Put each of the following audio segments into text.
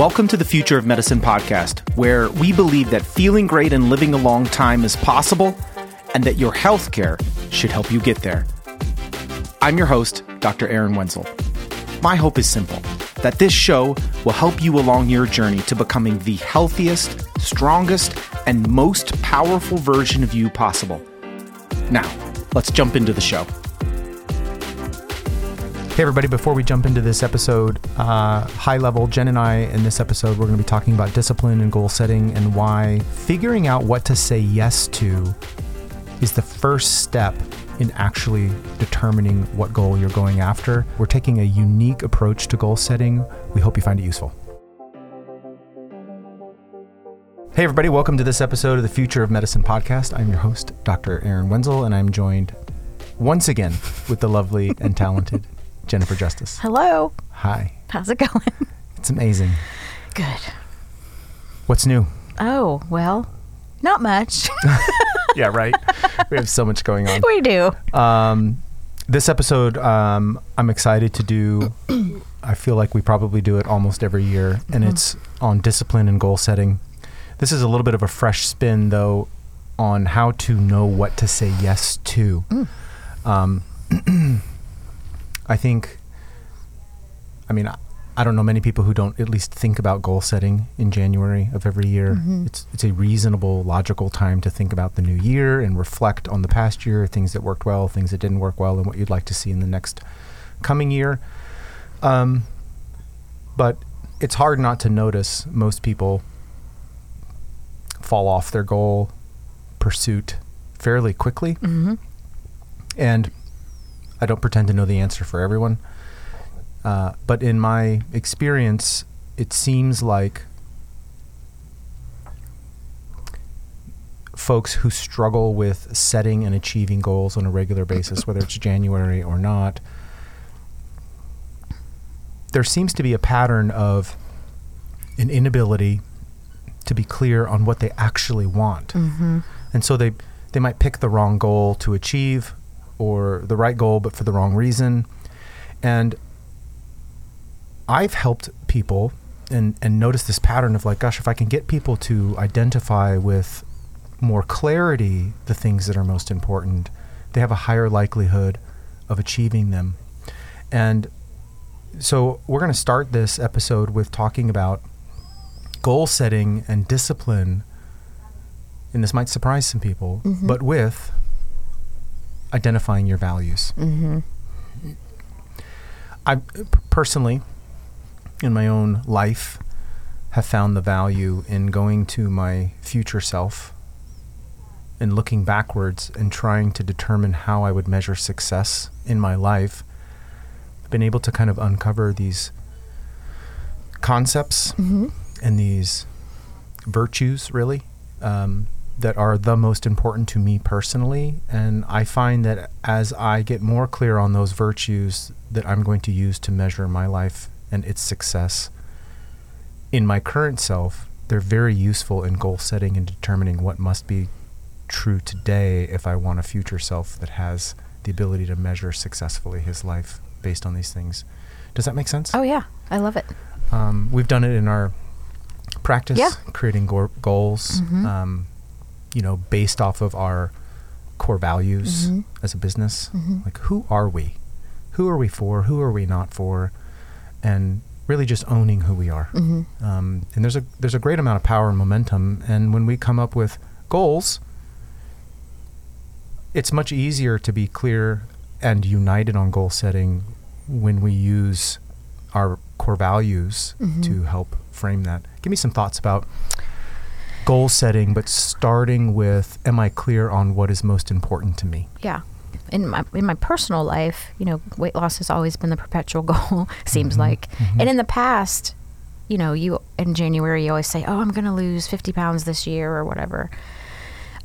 Welcome to the Future of Medicine podcast, where we believe that feeling great and living a long time is possible and that your healthcare should help you get there. I'm your host, Dr. Aaron Wenzel. My hope is simple that this show will help you along your journey to becoming the healthiest, strongest, and most powerful version of you possible. Now, let's jump into the show. Hey, everybody, before we jump into this episode, uh, high level, Jen and I, in this episode, we're going to be talking about discipline and goal setting and why figuring out what to say yes to is the first step in actually determining what goal you're going after. We're taking a unique approach to goal setting. We hope you find it useful. Hey, everybody, welcome to this episode of the Future of Medicine podcast. I'm your host, Dr. Aaron Wenzel, and I'm joined once again with the lovely and talented Jennifer Justice. Hello. Hi. How's it going? It's amazing. Good. What's new? Oh, well, not much. yeah, right. we have so much going on. we do. Um, this episode, um, I'm excited to do. I feel like we probably do it almost every year, and Mhm. it's on discipline and goal setting. This is a little bit of a fresh spin, though, on how to know what to say yes to. Mm. Um, I think, I mean, I- I don't know many people who don't at least think about goal setting in January of every year. Mhm. It's it's a reasonable, logical time to think about the new year and reflect on the past year, things that worked well, things that didn't work well, and what you'd like to see in the next coming year. Um, but it's hard not to notice most people fall off their goal pursuit fairly quickly. hmm And I don't pretend to know the answer for everyone. Uh, but in my experience, it seems like folks who struggle with setting and achieving goals on a regular basis, whether it's January or not, there seems to be a pattern of an inability to be clear on what they actually want hmm and so they they might pick the wrong goal to achieve or the right goal but for the wrong reason. And i've helped people and and notice this pattern of like gosh if i can get people to identify with more clarity the things that are most important they have a higher likelihood of achieving them. And so we're going to start this episode with talking about goal setting and discipline. And this might surprise some people, Mhm. but with identifying your values. hmm I personally, in my own life, have found the value in going to my future self and looking backwards and trying to determine how I would measure success in my life. I've been able to kind of uncover these concepts hmm and these virtues really um, that are the most important to me personally and i find that as i get more clear on those virtues that i'm going to use to measure my life and its success in my current self they're very useful in goal setting and determining what must be true today if i want a future self that has the ability to measure successfully his life based on these things does that make sense Oh, yeah. I love it. um, we've done it in our practice, Yeah. creating go- goals, Mhm. um, you know, based off of our core values Mhm. as a business. Mhm. Like, who are we? Who are we for? Who are we not for? And really just owning who we are. hmm Um, and there's a there's a great amount of power and momentum. And when we come up with goals, it's much easier to be clear and united on goal setting when we use our core values Mhm. to help frame that. Give me some thoughts about goal setting, but starting with, am I clear on what is most important to me? Yeah. In my in my personal life, you know, weight loss has always been the perpetual goal. seems Mhm. like, Mhm. and in the past, you know, you in January you always say, "Oh, I'm going to lose 50 pounds this year" or whatever.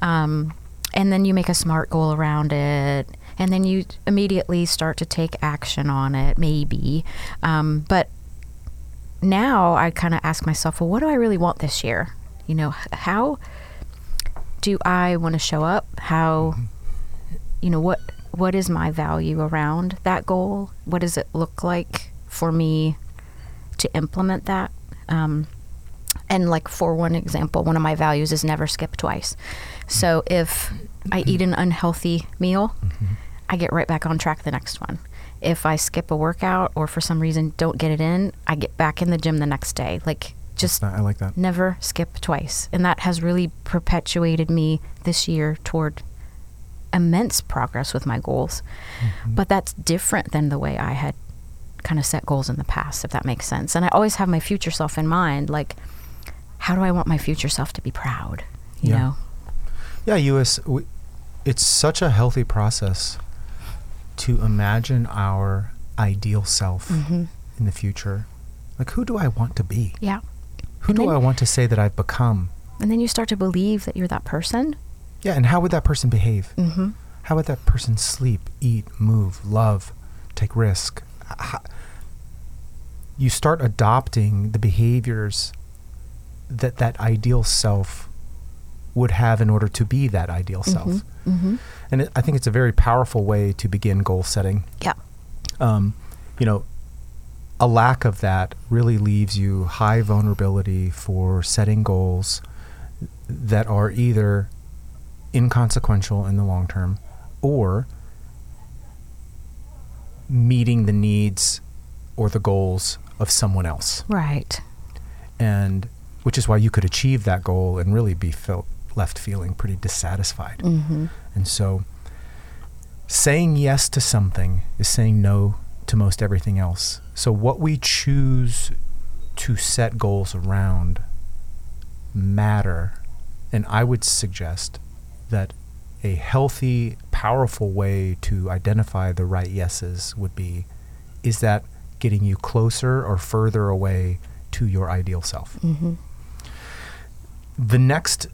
Um, and then you make a smart goal around it, and then you immediately start to take action on it, maybe. Um, but now I kind of ask myself, well, what do I really want this year? You know, how do I want to show up? How, you know, what what is my value around that goal? What does it look like for me to implement that Um, and like for one example, one of my values is never skip twice. So if I eat an unhealthy meal, I get right back on track the next one. If I skip a workout or for some reason don't get it in, I get back in the gym the next day. Like just I like that. never skip twice. And that has really perpetuated me this year toward immense progress with my goals. But that's different than the way I had kind of set goals in the past, if that makes sense. And I always have my future self in mind. Like, how do I want my future self to be proud? You Yeah. know? Yeah, US. We, it's such a healthy process to imagine our ideal self Mhm. in the future. Like, who do I want to be? Yeah. Who And do then- I want to say that I've become? And then you start to believe that you're that person. Yeah, and how would that person behave? Mm-hmm. How would that person sleep, eat, move, love, take risk? H- You start adopting the behaviors that that ideal self would have in order to be that ideal self. Mm-hmm. And it, I think it's a very powerful way to begin goal setting. Yeah. Um, you know, a lack of that really leaves you high vulnerability for setting goals that are either inconsequential in the long term or meeting the needs or the goals of someone else. Right. And which is why you could achieve that goal and really be felt left feeling pretty dissatisfied. Mm-hmm. And so saying yes to something is saying no to most everything else. So what we choose to set goals around matter. And I would suggest that a healthy, powerful way to identify the right yeses would be is that getting you closer or further away to your ideal self? Mm-hmm. the next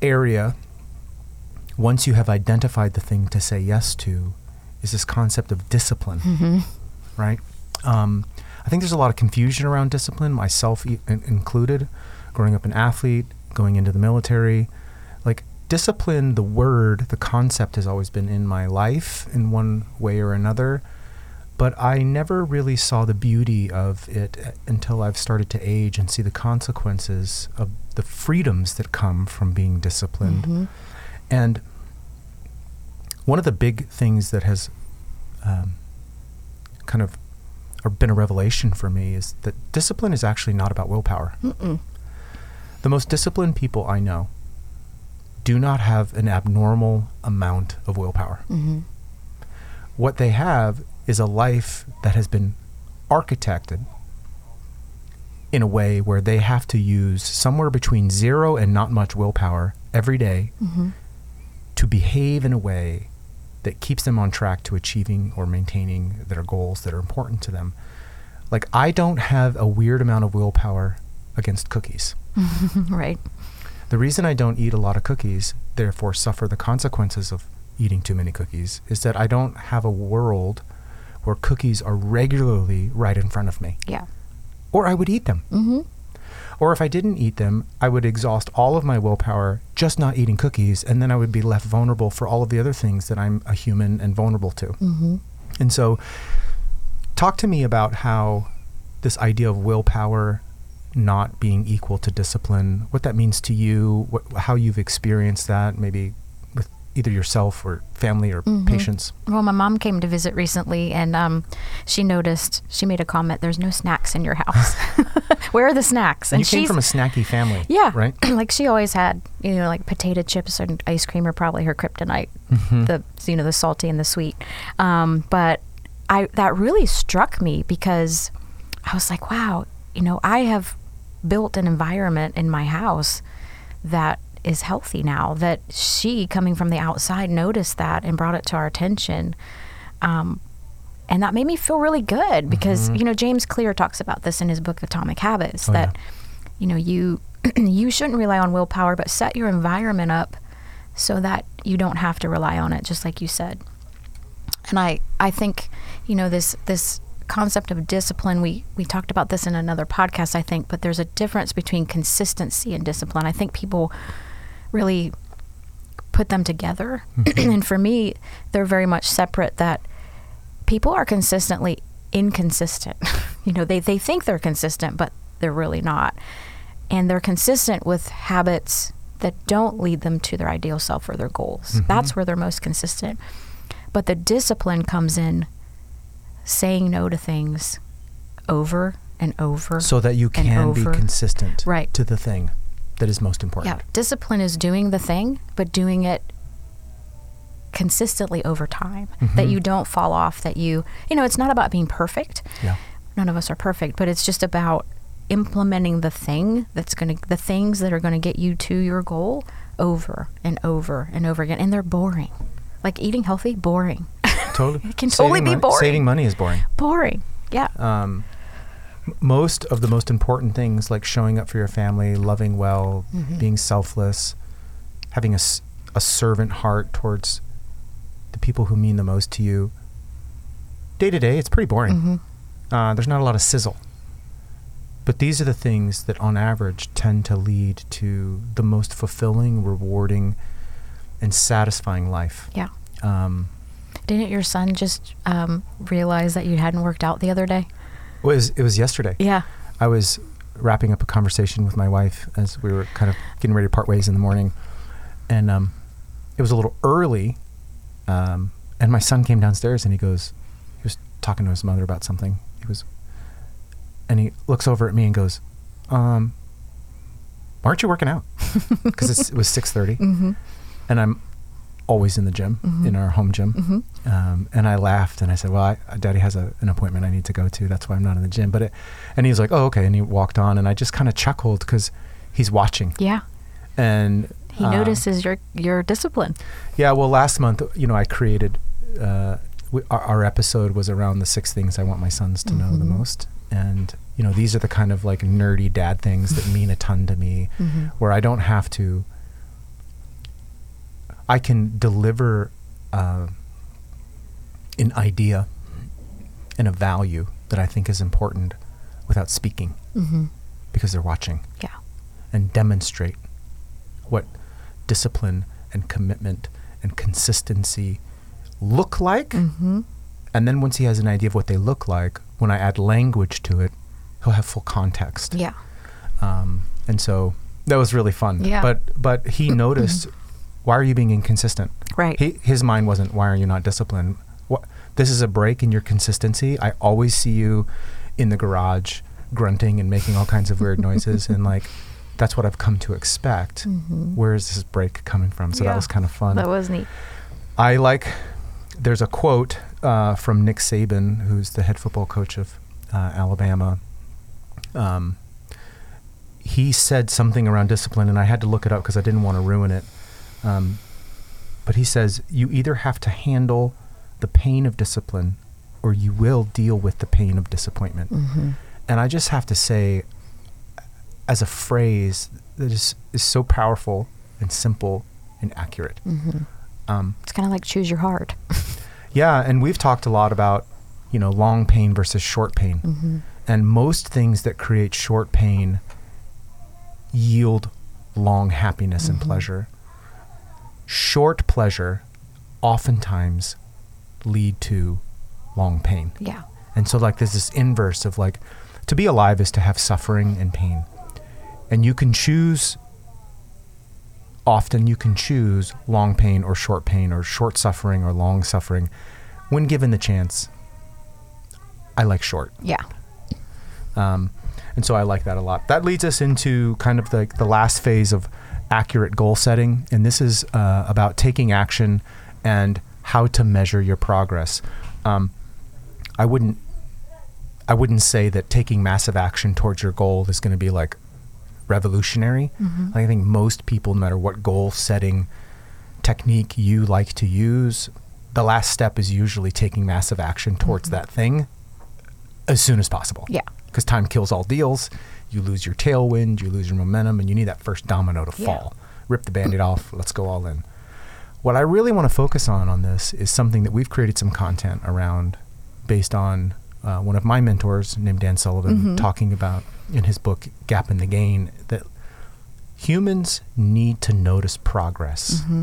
area once you have identified the thing to say yes to is this concept of discipline Mm-hmm. right um, i think there's a lot of confusion around discipline myself e- included growing up an athlete going into the military like discipline the word the concept has always been in my life in one way or another but I never really saw the beauty of it uh, until I've started to age and see the consequences of the freedoms that come from being disciplined. Mm-hmm. And one of the big things that has um, kind of been a revelation for me is that discipline is actually not about willpower. Mm-mm. The most disciplined people I know do not have an abnormal amount of willpower. Mm-hmm. What they have is a life that has been architected in a way where they have to use somewhere between zero and not much willpower every day Mm-hmm. to behave in a way that keeps them on track to achieving or maintaining their goals that are important to them. Like, I don't have a weird amount of willpower against cookies. right. The reason I don't eat a lot of cookies, therefore suffer the consequences of eating too many cookies, is that I don't have a world where cookies are regularly right in front of me. Yeah. Or I would eat them. Mm-hmm. Or if I didn't eat them, I would exhaust all of my willpower just not eating cookies, and then I would be left vulnerable for all of the other things that I'm a human and vulnerable to. Mm-hmm. And so, talk to me about how this idea of willpower not being equal to discipline, what that means to you, what, how you've experienced that, maybe either yourself or family or Mhm. patients. Well, my mom came to visit recently, and um, she noticed. She made a comment. There's no snacks in your house. Where are the snacks? And you came from a snacky family, yeah, right? like she always had, you know, like potato chips and ice cream are probably her kryptonite. Mhm. The you know the salty and the sweet. Um, but I that really struck me because I was like, wow, you know, I have built an environment in my house that is healthy now. That she, coming from the outside, noticed that and brought it to our attention. Um, and that made me feel really good because Mhm. you know James Clear talks about this in his book Atomic Habits Oh, that yeah. you know you you shouldn't rely on willpower but set your environment up so that you don't have to rely on it just like you said and i i think you know this this concept of discipline we we talked about this in another podcast i think but there's a difference between consistency and discipline i think people really put them together and for me they're very much separate that people are consistently inconsistent You know, they, they think they're consistent, but they're really not. And they're consistent with habits that don't lead them to their ideal self or their goals. Mhm. That's where they're most consistent. But the discipline comes in saying no to things over and over. So that you can be consistent Right. to the thing that is most important. Yeah, discipline is doing the thing, but doing it consistently over time. That Mhm. you don't fall off, that you, you know, it's not about being perfect. Yeah. None of us are perfect, but it's just about implementing the thing that's going to, the things that are going to get you to your goal over and over and over again. And they're boring. Like eating healthy, boring. Totally. It can totally Saving be mon- boring. Saving money is boring. boring. Yeah. um, most of the most important things like showing up for your family, loving well, Mhm. being selfless, having a, a servant heart towards the people who mean the most to you. Day to day, it's pretty boring. Mhm. Uh, there's not a lot of sizzle. But these are the things that, on average, tend to lead to the most fulfilling, rewarding, and satisfying life. Yeah. Um, Didn't your son just um, realize that you hadn't worked out the other day? It was it was yesterday. Yeah. I was wrapping up a conversation with my wife as we were kind of getting ready to part ways in the morning, and um, it was a little early. Um, and my son came downstairs and he goes, he was talking to his mother about something. He was, and he looks over at me and goes, um, "Why aren't you working out?" Because it was six thirty, Mm-hmm. and I'm always in the gym Mhm. in our home gym. Mm-hmm. Um, and I laughed and I said, "Well, I, Daddy has a, an appointment I need to go to. That's why I'm not in the gym." But it, and he was like, "Oh, okay." And he walked on, and I just kind of chuckled because he's watching. Yeah. And He uh, notices your your discipline. Yeah. Well, last month, you know, I created. Uh, we, our, our episode was around the six things I want my sons to know the Mhm. most, and you know, these are the kind of like nerdy dad things that mean a ton to me, Mm-hmm. where I don't have to. I can deliver uh, an idea and a value that I think is important without speaking Mm-hmm. because they're watching Yeah. and demonstrate what discipline and commitment and consistency look like. Mm-hmm. And then once he has an idea of what they look like, when I add language to it, he'll have full context. Yeah. Um, and so that was really fun. Yeah. But but he noticed, why are you being inconsistent? Right. He, his mind wasn't, why are you not disciplined? What, this is a break in your consistency. I always see you in the garage grunting and making all kinds of weird noises. And like, that's what I've come to expect. Mhm. Where is this break coming from? So Yeah. that was kind of fun. That was neat. I like, there's a quote uh, from Nick Saban, who's the head football coach of uh, Alabama. Um, he said something around discipline, and I had to look it up because I didn't want to ruin it. Um, but he says, you either have to handle the pain of discipline or you will deal with the pain of disappointment. Mm-hmm. And I just have to say, as a phrase that is, is so powerful and simple and accurate. Mm-hmm. Um, It's kind of like choose your heart. yeah, and we've talked a lot about, you know, long pain versus short pain. Mm-hmm. And most things that create short pain yield long happiness and Mhm. pleasure. Short pleasure oftentimes lead to long pain. Yeah. And so like there's this inverse of like to be alive is to have suffering and pain. And you can choose often you can choose long pain or short pain or short suffering or long suffering when given the chance. I like short. Yeah. Um, and so I like that a lot. That leads us into kind of the, the last phase of accurate goal setting. And this is uh, about taking action and how to measure your progress. Um, I wouldn't I wouldn't say that taking massive action towards your goal is going to be like revolutionary. Mhm. I think most people, no matter what goal setting technique you like to use, the last step is usually taking massive action towards Mhm. that thing as soon as possible. Yeah. Because time kills all deals. You lose your tailwind, you lose your momentum, and you need that first domino to Yeah. fall. Rip the band aid off, let's go all in. What I really want to focus on on this is something that we've created some content around based on uh, one of my mentors named Dan Sullivan Mhm. talking about in his book Gap and the Gain that humans need to notice progress Mm-hmm.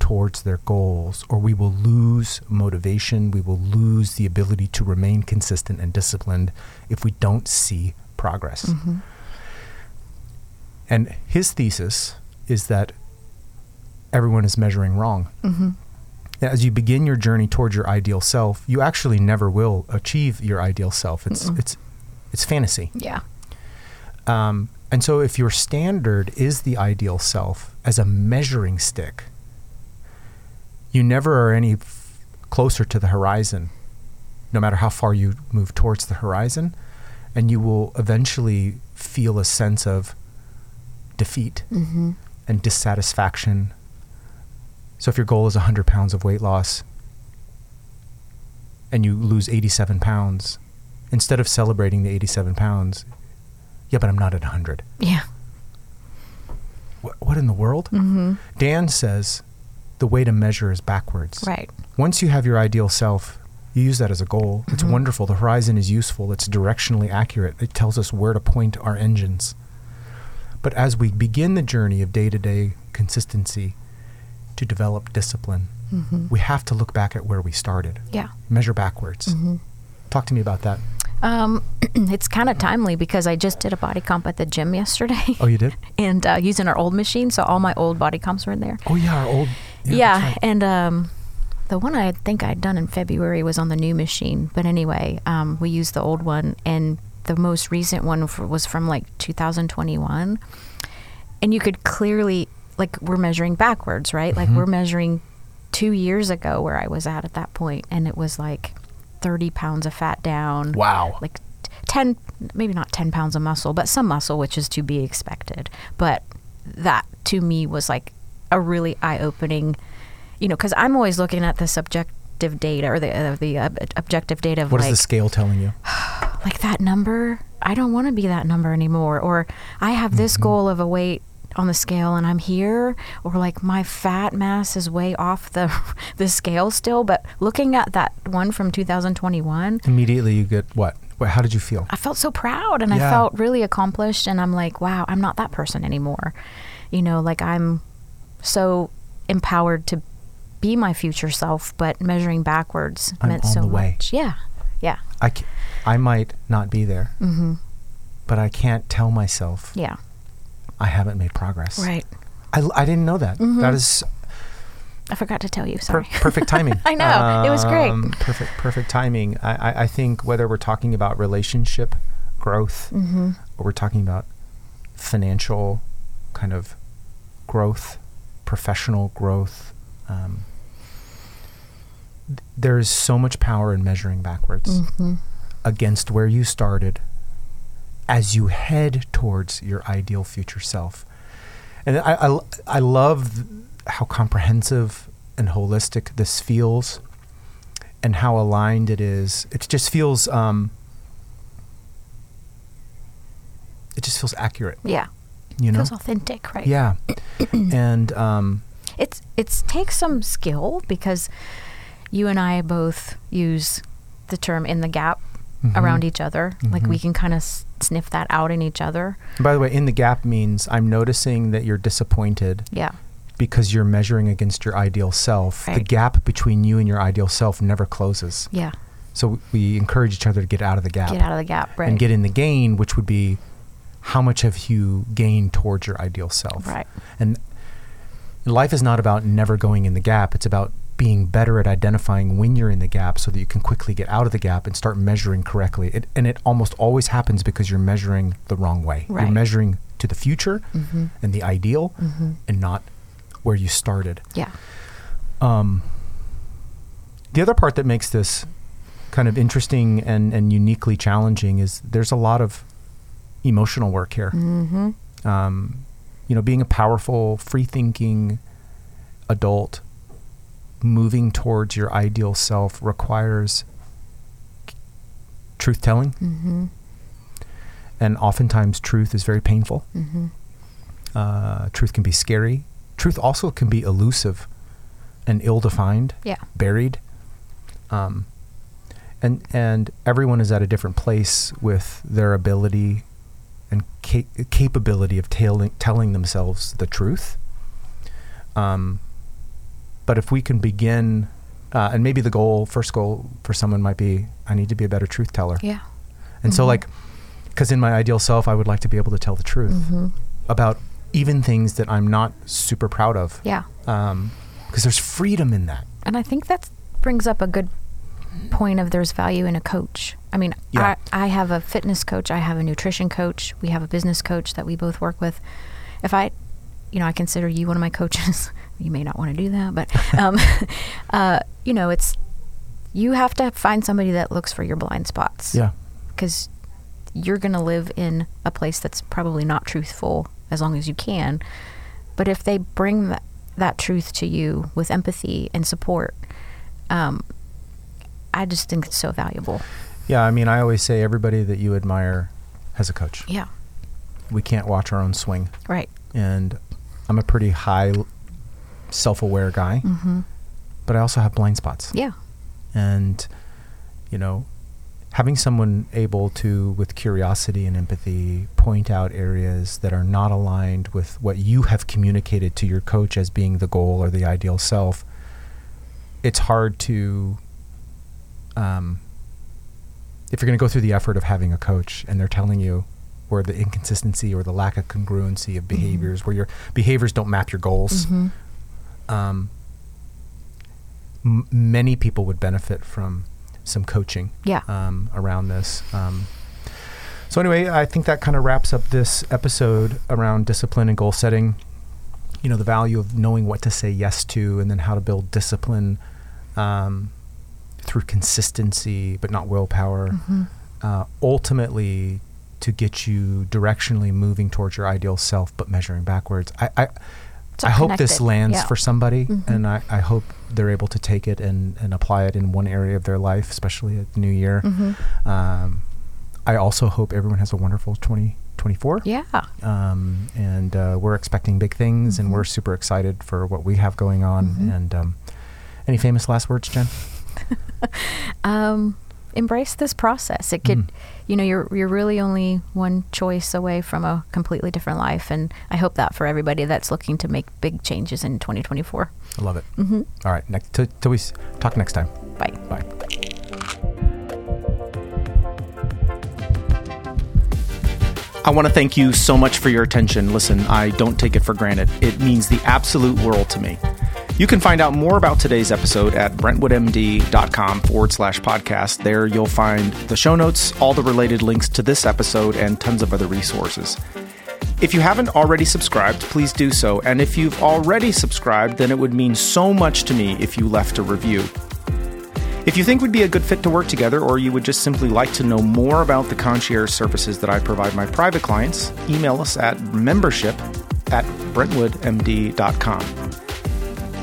towards their goals, or we will lose motivation. We will lose the ability to remain consistent and disciplined if we don't see progress. Mm-hmm. And his thesis is that everyone is measuring wrong. Mm-hmm. As you begin your journey towards your ideal self, you actually never will achieve your ideal self. It's Mm-mm. it's it's fantasy. Yeah. Um, and so, if your standard is the ideal self as a measuring stick, you never are any f- closer to the horizon, no matter how far you move towards the horizon. And you will eventually feel a sense of defeat Mm-hmm. and dissatisfaction. So, if your goal is 100 pounds of weight loss and you lose 87 pounds, instead of celebrating the 87 pounds, yeah, but I'm not at 100. Yeah. What, what in the world? Mm-hmm. Dan says the way to measure is backwards. Right. Once you have your ideal self, you use that as a goal. It's Mhm. wonderful. The horizon is useful. It's directionally accurate. It tells us where to point our engines. But as we begin the journey of day to day consistency to develop discipline, Mm-hmm. we have to look back at where we started, Yeah. measure backwards. Mm-hmm. Talk to me about that. Um, it's kind of timely because I just did a body comp at the gym yesterday. Oh, you did? and uh, using our old machine, so all my old body comps were in there. Oh, yeah, our old. Yeah, that's right. and um, the one I think I'd done in February was on the new machine. But anyway, um, we used the old one, and the most recent one f- was from like 2021. And you could clearly, like, we're measuring backwards, right? Like, Mhm. we're measuring two years ago where I was at at that point, and it was like 30 pounds of fat down Wow. like 10 maybe not 10 pounds of muscle but some muscle which is to be expected but that to me was like a really eye-opening you know because i'm always looking at the subjective data or the uh, the uh, objective data of what like is the scale telling you? like that number i don't want to be that number anymore or i have this Mm-hmm. goal of a weight on the scale and i'm here or like my fat mass is way off the the scale still but looking at that one from 2021 Immediately you get what? What- How did you feel? I felt so proud and I felt really accomplished and I'm like, wow, I'm not that person anymore. You know, like I'm so empowered to be my future self, but measuring backwards I'm meant so much. Yeah. Yeah. I, might not be there, Mhm. but I can't tell myself Yeah. I haven't made progress. Right. I, I didn't know that. Mhm. That is I forgot to tell you. per- Sorry. perfect timing. I know. It was great. Um, Perfect, perfect timing. I, I, I think whether we're talking about relationship growth mhm. or we're talking about financial kind of growth, professional growth, um, there is so much power in measuring backwards Mhm. against where you started as you head towards your ideal future self. And I, I, I love how comprehensive and holistic this feels and how aligned it is. It just feels, um, it just feels accurate, Yeah. you know? Feels authentic, right? Yeah. and, um, It's it's takes some skill because you and I both use the term in the gap mhm. around each other. Like we Mhm. can kind of s- sniff that out in each other. By the way, in the gap means I'm noticing that you're disappointed Yeah. because you're measuring against your ideal self. The gap between you and your ideal self never closes. Yeah. So we encourage each other to get out of the gap Get out of the gap, right? and get in the gain, which would be how much have you gained towards your ideal self. right. And life is not about never going in the gap. It's about being better at identifying when you're in the gap so that you can quickly get out of the gap and start measuring correctly. It, and it almost always happens because you're measuring the wrong way. You're measuring to the future Mm-hmm. and the ideal Mm-hmm. and not where you started. Yeah. Um, the other part that makes this kind of interesting and, and uniquely challenging is there's a lot of emotional work here. Mm-hmm. Um, you know, being a powerful, free thinking adult, moving towards your ideal self requires truth telling. Mm-hmm. And oftentimes, truth is very painful. Mm-hmm. Uh, truth can be scary. Truth also can be elusive and ill defined. Yeah. buried. Um, and and everyone is at a different place with their ability and ca- capability of tailing, telling themselves the truth. Um, but if we can begin, uh, and maybe the goal, first goal for someone might be, I need to be a better truth teller. Yeah. And so, like, because in my ideal self, I would like to be able to tell the truth Mm-hmm. about even things that I'm not super proud of. Yeah. Because there's freedom in that. And I think that brings up a good point of there's value in a coach. I mean, Yeah. I, I have a fitness coach, I have a nutrition coach, we have a business coach that we both work with. If I, you know, I consider you one of my coaches, you may not want to do that, but, um, uh, you know, it's, you have to find somebody that looks for your blind spots. Yeah. Because you're going to live in a place that's probably not truthful as long as you can. But if they bring that, that truth to you with empathy and support, um, I just think it's so valuable. Yeah. I mean, I always say everybody that you admire has a coach. Yeah. We can't watch our own swing. Right. And I'm a pretty high self aware guy, Mm-hmm. but I also have blind spots. Yeah. and you know having someone able to with curiosity and empathy point out areas that are not aligned with what you have communicated to your coach as being the goal or the ideal self it's hard to um, if you're going to go through the effort of having a coach and they're telling you where the inconsistency or the lack of congruency of behaviors where your behaviors don't map your goals Mm-hmm. Um, m- many people would benefit from some coaching Yeah. um, around this. Um, so anyway, I think that kind of wraps up this episode around discipline and goal setting. You know, the value of knowing what to say yes to, and then how to build discipline um, through consistency, but not willpower. Mm-hmm. Uh, ultimately, to get you directionally moving towards your ideal self, but measuring backwards. I, I I hope this lands Yeah. for somebody, Mhm. and I, I hope they're able to take it and, and apply it in one area of their life, especially at the new year. Mm-hmm. Um, I also hope everyone has a wonderful 2024. Yeah. Um, and uh, we're expecting big things, and Mhm. we're super excited for what we have going on. Mhm. And um, any famous last words, Jen? Um, embrace this process. It could, Mm. you know, you're you're really only one choice away from a completely different life, and I hope that for everybody that's looking to make big changes in 2024. I love it. Mm-hmm. All right, next till, till we s- talk next time. Bye. Bye. I want to thank you so much for your attention. Listen, I don't take it for granted. It means the absolute world to me. You can find out more about today's episode at brentwoodmd.com forward slash podcast. There you'll find the show notes, all the related links to this episode, and tons of other resources. If you haven't already subscribed, please do so. And if you've already subscribed, then it would mean so much to me if you left a review. If you think we'd be a good fit to work together, or you would just simply like to know more about the concierge services that I provide my private clients, email us at membership at brentwoodmd.com.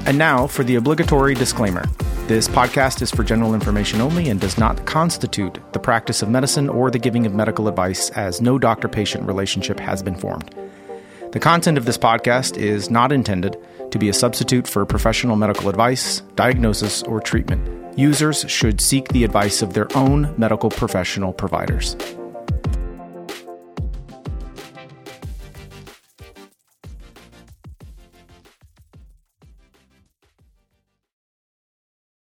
And now for the obligatory disclaimer. This podcast is for general information only and does not constitute the practice of medicine or the giving of medical advice, as no doctor patient relationship has been formed. The content of this podcast is not intended to be a substitute for professional medical advice, diagnosis, or treatment. Users should seek the advice of their own medical professional providers.